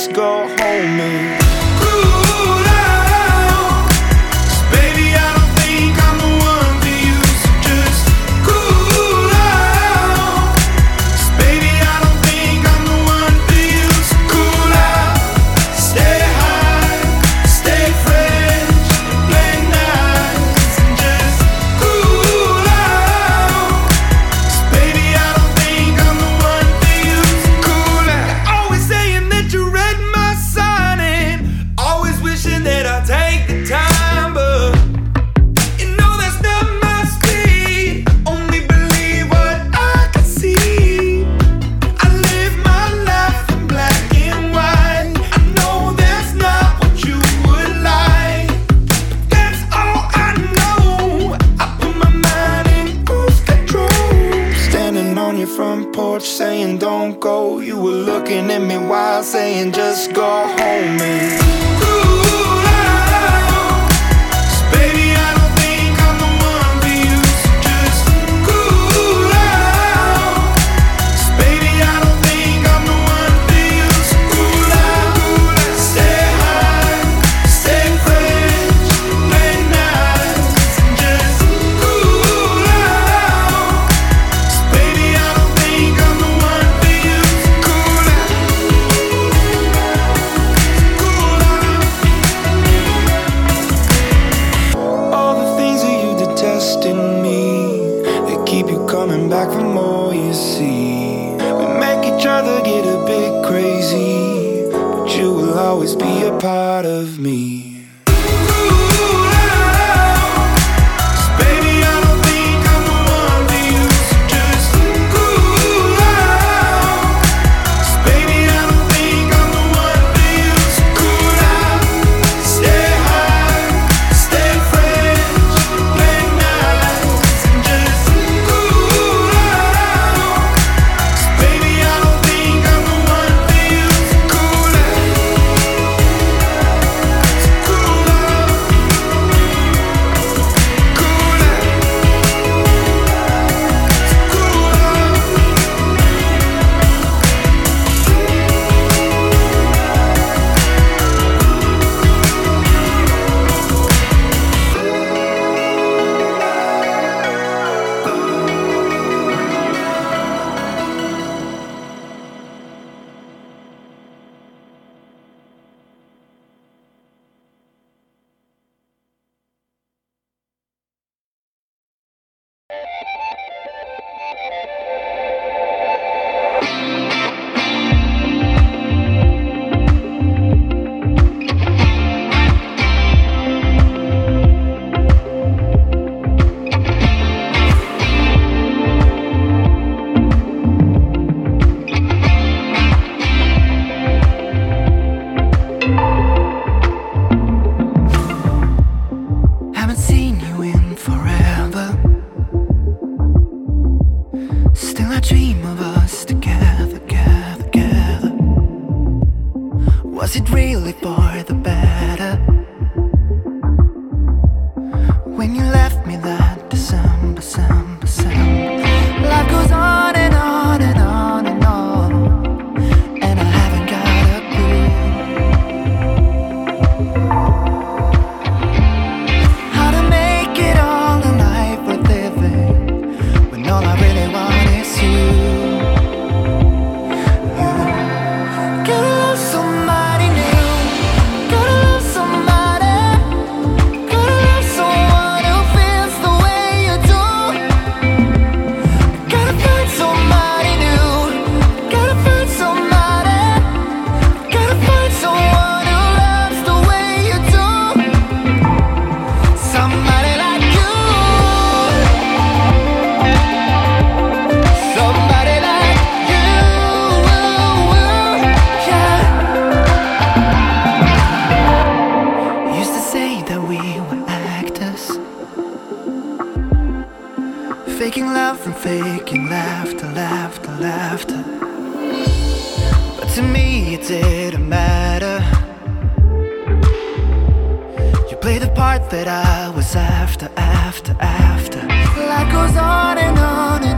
just go heart that I was after, after, after. Life goes on and on. And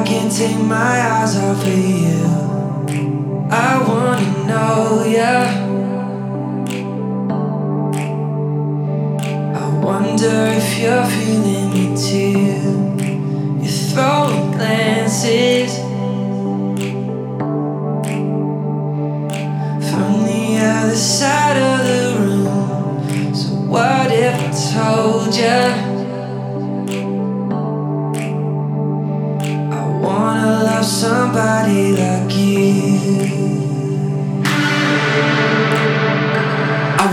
I can't take my eyes off of you. I wanna know ya. I wonder if you're feeling it too. You're throwing glances from the other side of the room. So, what if I told you?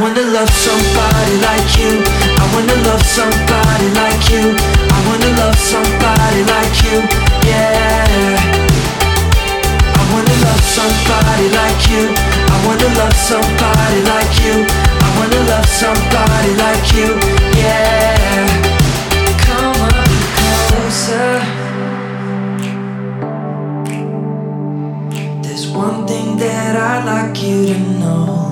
wanna love somebody like you. I wanna love somebody like you. I wanna love somebody like you. Yeah. I wanna love somebody like you. I wanna love somebody like you. I wanna love somebody like you. Yeah. Come on closer. There's one thing that I'd like you to know.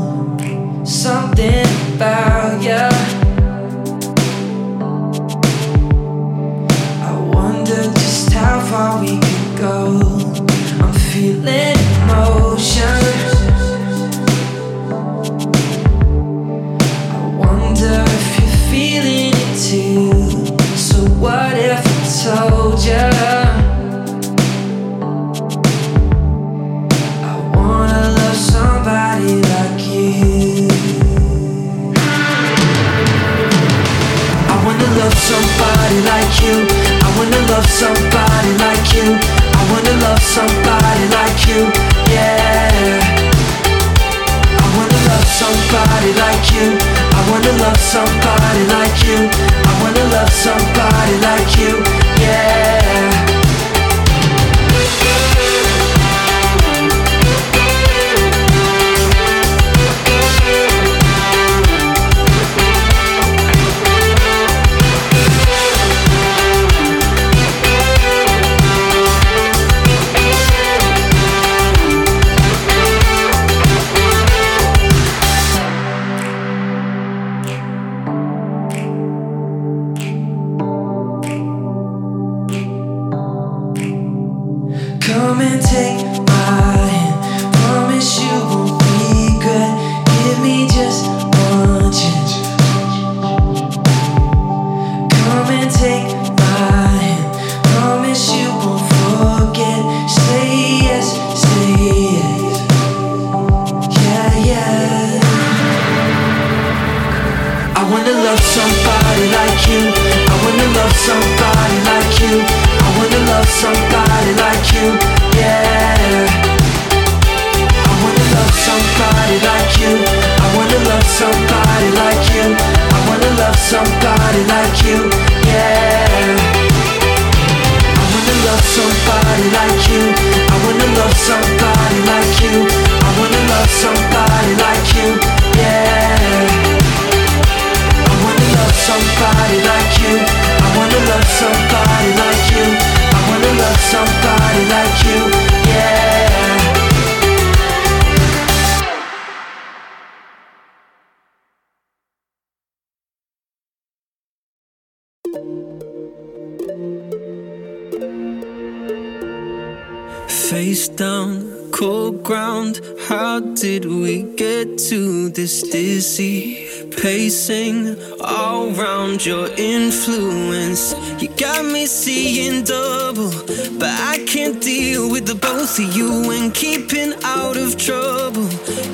How did we get to this dizzy pacing all around your influence? You got me seeing double, but I can't deal with the both of you and keeping out of trouble.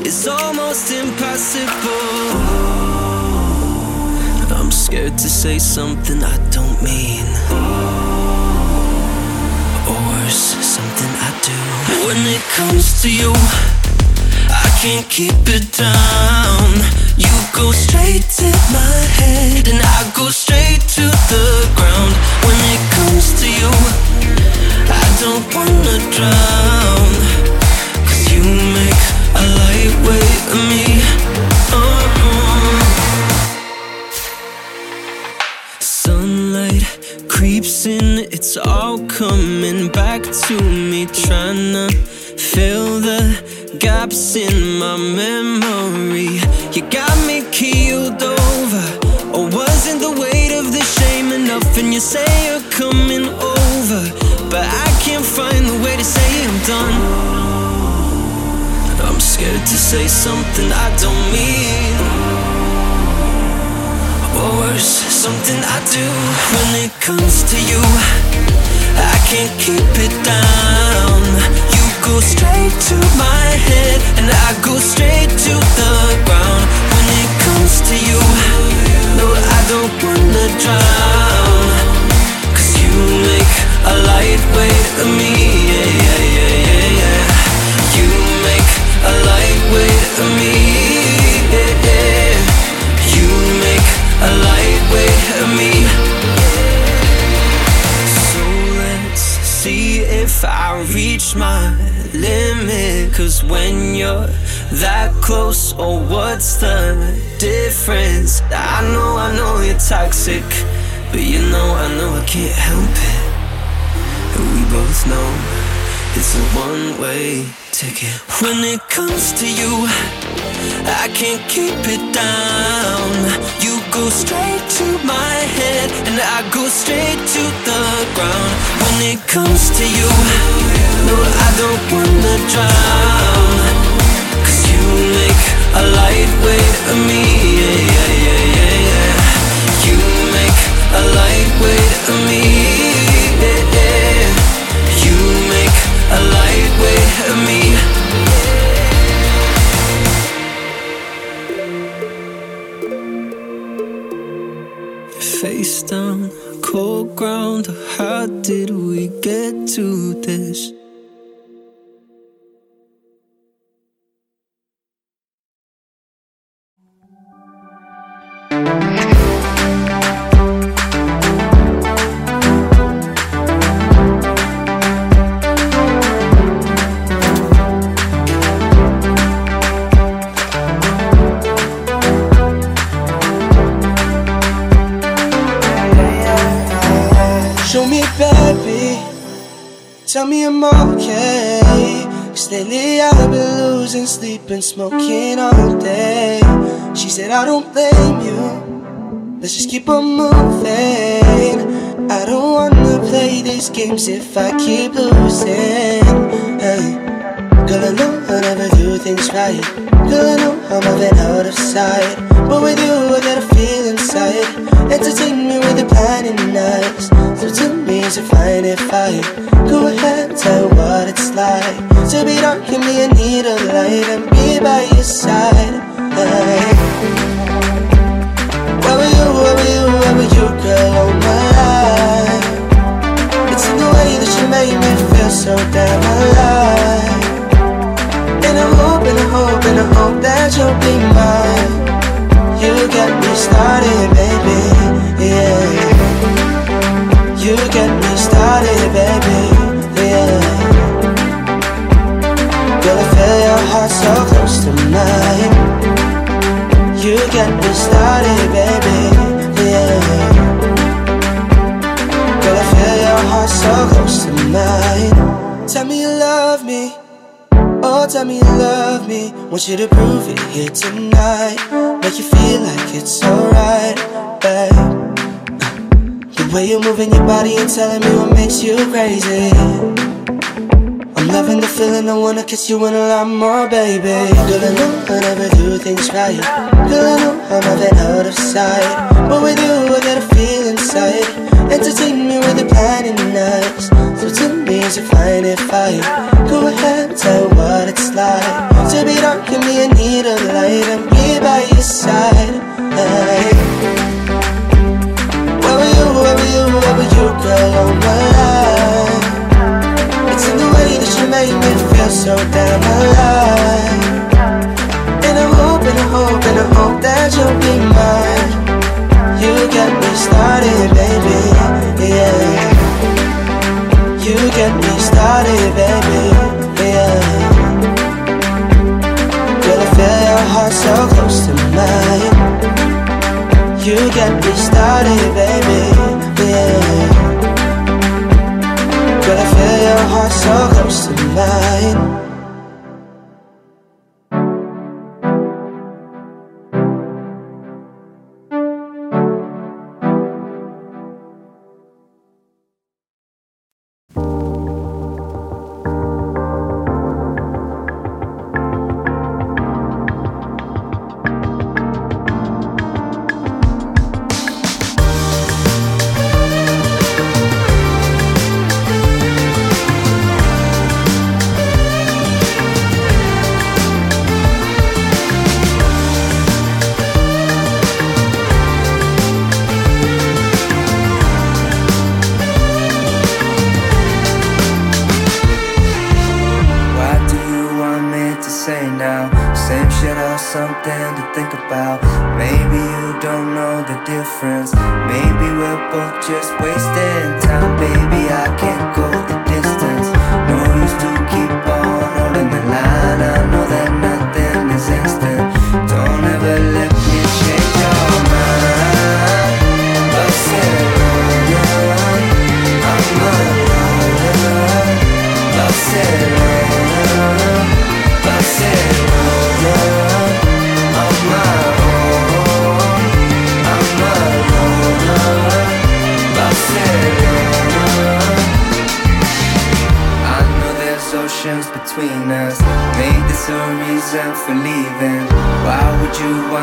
It's almost impossible. I'm scared to say something I don't mean. When it comes to you, I can't keep it down. You go straight to my head, and I go straight to the ground. Gaps in my memory. You got me keeled over. Or wasn't the weight of the shame enough? And you say you're coming over. But I can't find the way to say I'm done. I'm scared to say something I don't mean or worse, something I do when it comes to you. I can't keep it down. Go straight to my head, and I go straight to the ground. When it comes to you, no, I don't wanna drown. Cause you make a lightweight of me. Yeah, yeah, yeah, yeah, yeah. You make a lightweight of me. Reach my limit. Cause when you're that close, oh, what's the difference? I know, I know you're toxic, but you know, I know I can't help it. We both know it's a one way ticket. When it comes to you, I can't keep it down. You go straight to my head, and I go straight to the ground. When it comes to you, I don't wanna drown. Cause you make a of me. Yeah, yeah, yeah, yeah, yeah. You make a of me. Yeah, yeah. You make a of me. Face down, cold ground. How did we get to this? And smoking all day. She said, I don't blame you. Let's just keep on moving. I don't wanna play these games if I keep losing. Hey. Girl, I know I never do things right. Girl, I know I'm moving out of sight. But with you, I got a feel inside. Entertain me with the planning nights. So to me, is it fine if I go ahead, and tell what it's like to be dark give me a needle light and be by your side. Like, where were you, where were you, where were you, girl, all my life? It's in the way that you made me feel so damn alive. And I hope, and I hope, and I hope that you'll be mine. You got me started, baby. feel your heart so close to mine You get me started, baby, yeah. Girl, I feel your heart so close to mine Tell me you love me. Oh, tell me you love me. Want you to prove it here tonight. Make you feel like it's alright, babe. The way you're moving your body and telling me what makes you crazy loving the feeling, I wanna kiss you in a lot more, baby. Girl, I know I never do things right. Girl, I know I'm out of sight.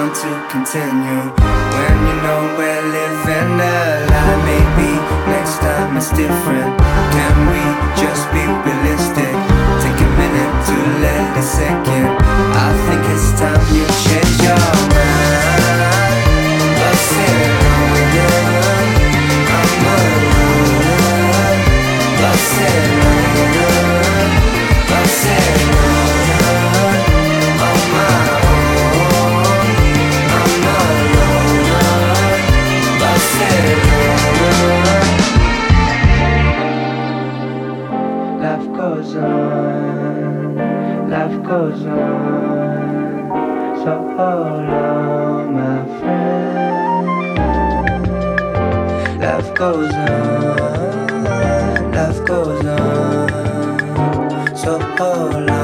want to continue. When you know we're living a lie Maybe next time it's different. Can we just be realistic? Take a minute to let it sink in. I think it's time you call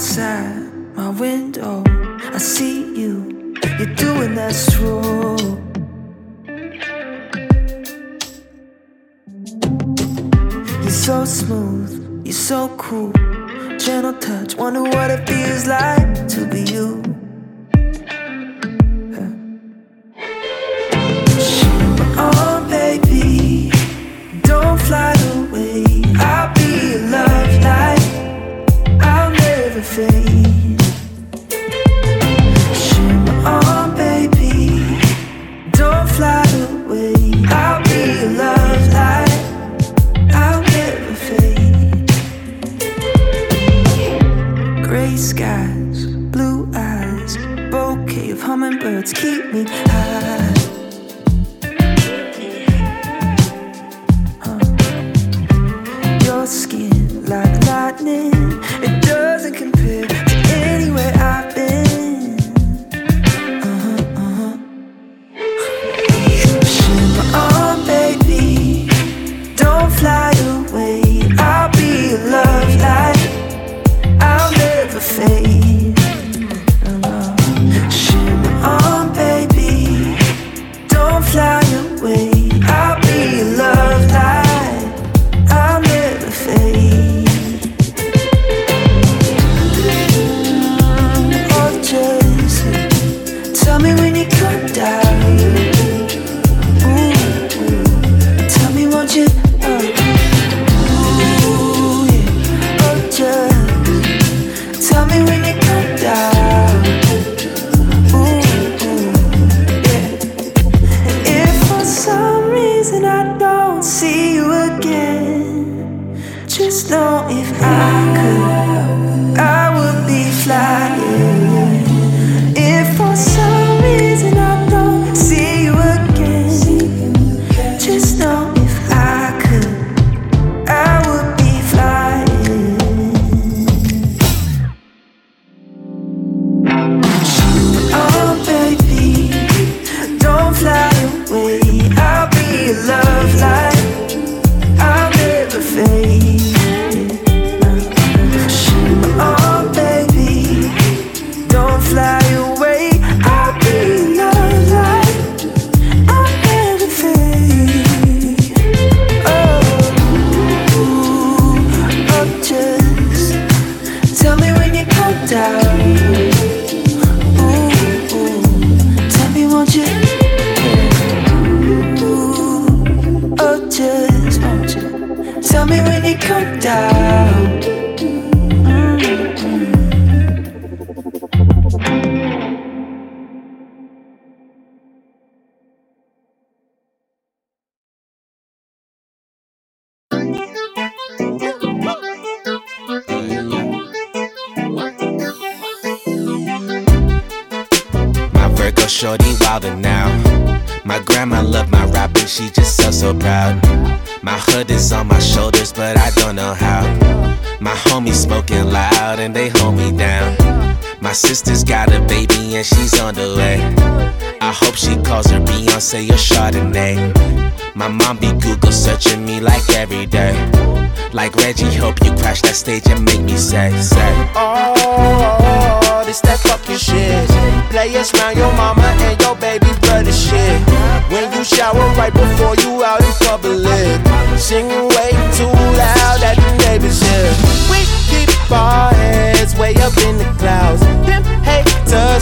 outside my window, I see you. You're doing that stroll. You're so smooth, you're so cool. Gentle touch, wonder what it feels like to be you. Skies, blue eyes, bouquet of hummingbirds keep me high. Your skin like lightning, Tell me when you come down. Shorty wildin' now. My grandma love my rapping, she just so so proud. My hood is on my shoulders, but I don't know how. My homies smoking loud and they hold me down. My sister's got a baby and she's on the way. I hope she calls her Beyonce or Chardonnay. My mom be Google searching me like every day. Like Reggie, hope you crash that stage and make me say, say. Oh, oh, oh, oh. This that fucking shit. Play us round your mama and your baby brother shit. When you shower right before you out in public, singing way too loud at the neighbors hear. We keep our heads way up in the clouds. Them haters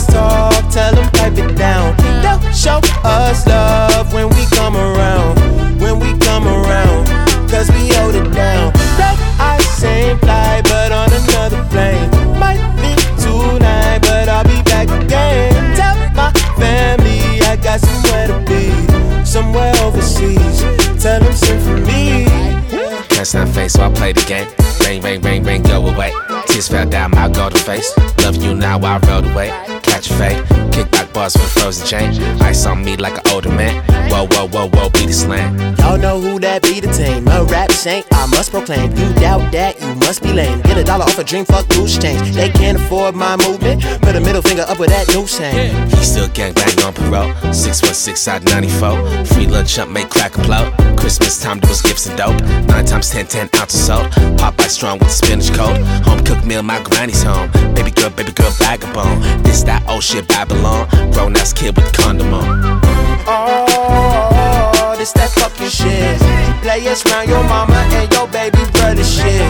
play the game. Rain, rain, rain, rain, go away. Tears fell down my golden face. Love you now, I rode away. Catch a fade, kick back bars with frozen. Ice on me like an older man. Whoa, whoa, whoa, whoa, be the slang. Y'all know who that be the team. A rap saint, I must proclaim. You doubt that, you must be lame. Get a dollar off a dream, fuck loose change. They can't afford my movement. Put a middle finger up with that new saying. He still can't gang bang on parole. 616 out 94. Free lunch up, make crack a upload. Christmas time, was gifts and dope. 9 times 10, 10 ounces sold. Popeye strong with the spinach cold. Home cooked meal, my granny's home. Baby girl, baby girl, vagabond. This that old shit Babylon. Grown ass kid with the condom on. Oh, this that fucking shit. Play us round your mama and your baby brother shit.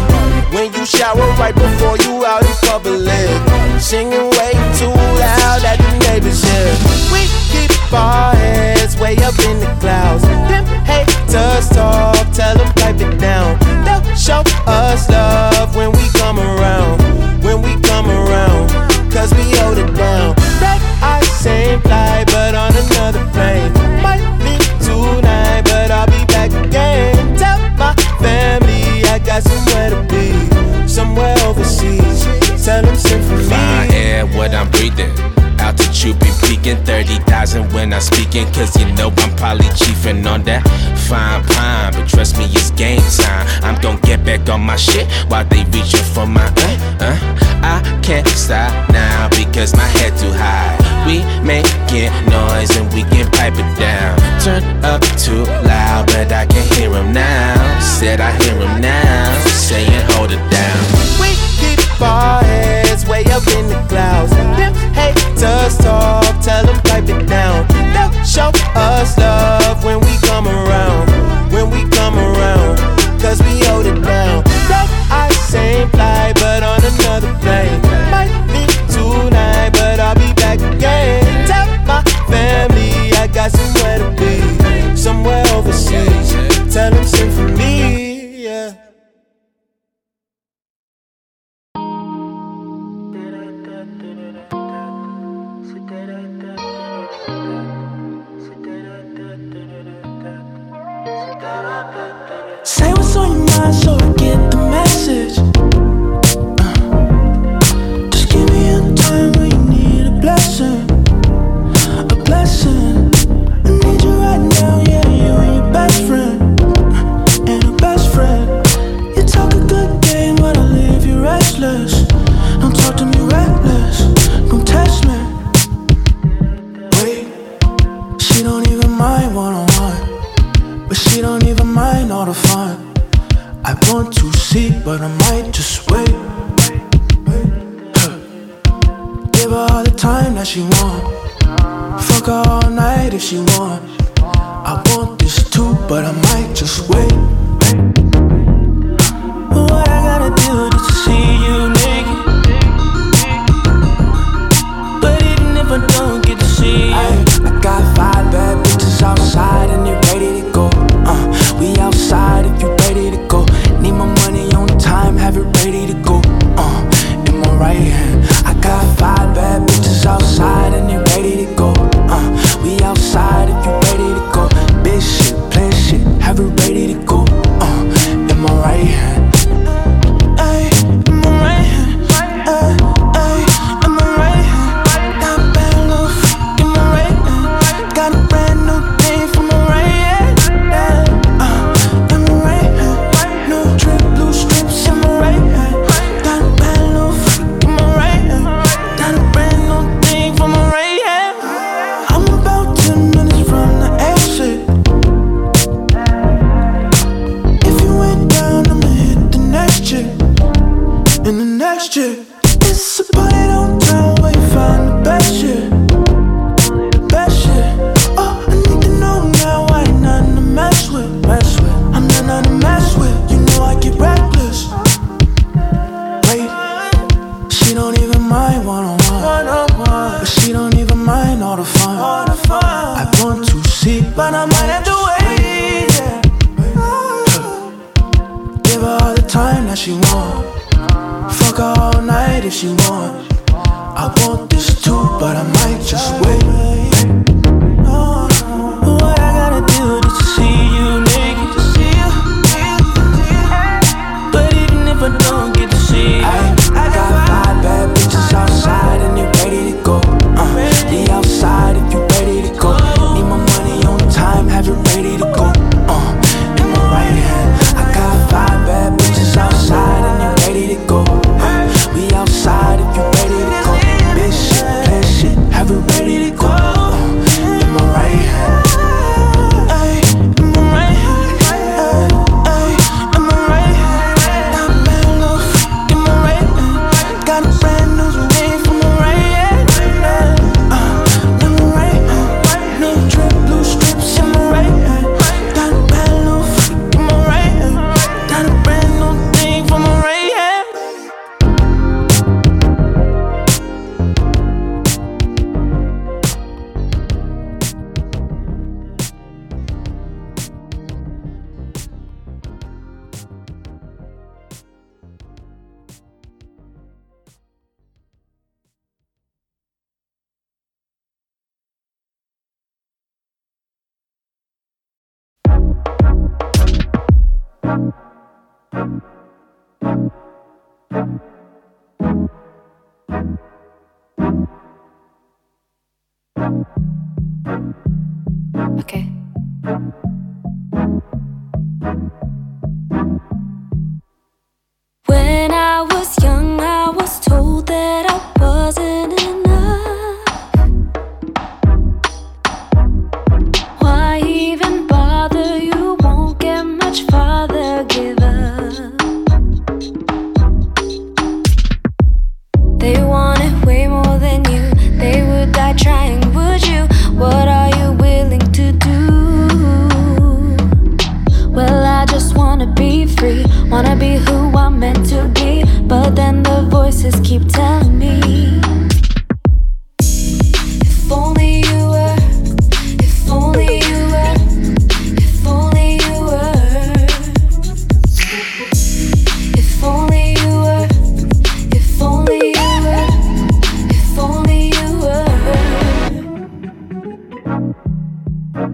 When you shower right before you out in public, singing way too loud at the neighbors hear. We keep our heads way up in the clouds. Them haters talk, tell them pipe it down. They'll show us love when we come around. When we come around, cause we hold it down. Fly, but on another plane. Might be tonight, but I'll be back again. Tell my family I got somewhere to be, somewhere overseas. Tell them send for Fine me. air, what I'm breathing. Altitude be peaking 30,000 when I'm speaking. Cause you know I'm probably chiefing on that fine pine. But trust me, it's game time. I'm gonna get back on my shit while they reaching for my uh, uh. I can't stop now because my head too high. We making noise and we can pipe it down. Turn up too loud, but I can hear him now. Said I hear him now, saying hold it down. We keep our heads way up in the But she don't even mind all the fun. I want to see, but I might just wait. Give her all the time that she want. Fuck her all night if she want. I want this too, but I might just wait. What I gotta do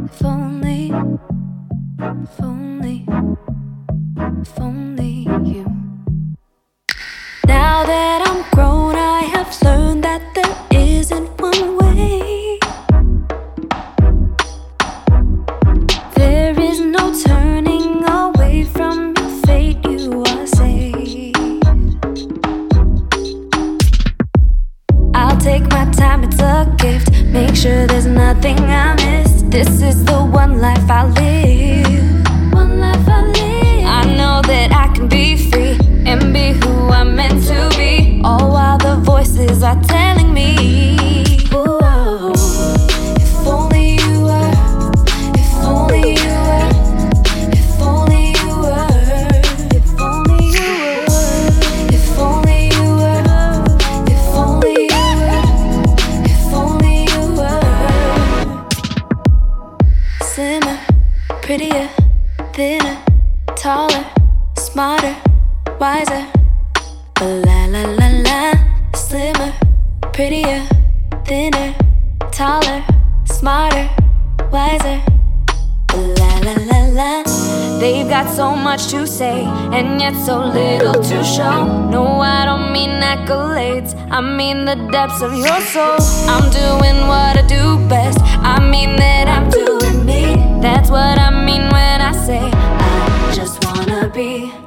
if only. wiser. But la la la la, slimmer, prettier, thinner, taller, smarter, wiser. La la la la, they've got so much to say and yet so little to show. No, I don't mean accolades, I mean the depths of your soul. I'm doing what I do best. I mean that I'm doing me. That's what I mean when I say I just wanna be.